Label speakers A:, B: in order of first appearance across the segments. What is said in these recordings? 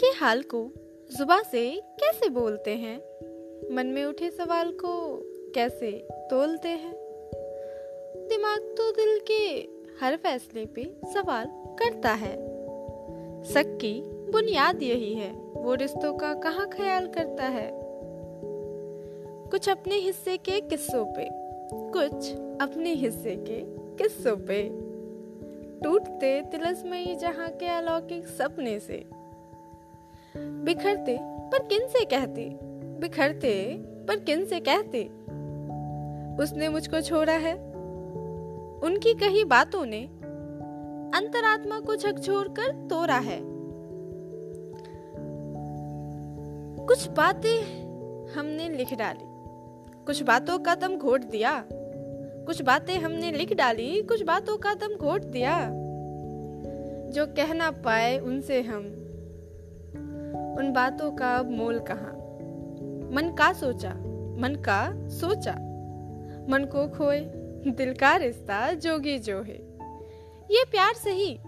A: के हाल को जुबा से कैसे बोलते हैं? मन में उठे सवाल को कैसे तोलते हैं? दिमाग तो दिल के हर फैसले पे सवाल करता है। शक की बुनियाद यही है, वो रिश्तों का कहाँ ख्याल करता है? कुछ अपने हिस्से के किस्सों पे, कुछ अपने हिस्से के किस्सों पे। टूटते तिलस्मयी जहाँ के अलौकिक सपने से बिखरते पर किन से कहते? बिखरते पर किन से कहते? उसने मुझको छोड़ा है। उनकी कही बातों ने अंतरात्मा को झकझोर कर तोड़ा है। कुछ बातें हमने लिख डाली। कुछ बातों का दम घोट दिया। कुछ बातें हमने लिख डाली। कुछ बातों का दम घोट दिया। जो कहना पाए उनसे हम उन बातों का अब मोल कहा? मन का सोचा, मन का सोचा। मन को खोए, दिल का रिश्ता जोगी जो है ये प्यार सही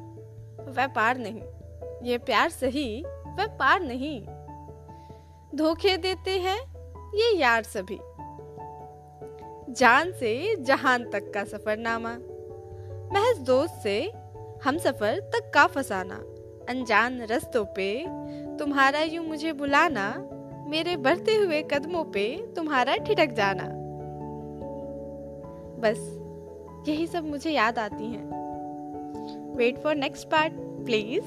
A: व्यापार नहीं। ये प्यार सही व्यापार नहीं। धोखे देते हैं, ये यार सभी। जान से जहान तक का सफरनामा। महज दोस्त से हम सफ़र तक का फसाना। अनजान रस्तों पे तुम्हारा यूँ मुझे बुलाना, मेरे बढ़ते हुए कदमों पे तुम्हारा ठिटक जाना। बस, यही सब मुझे याद आती हैं। Wait for next part please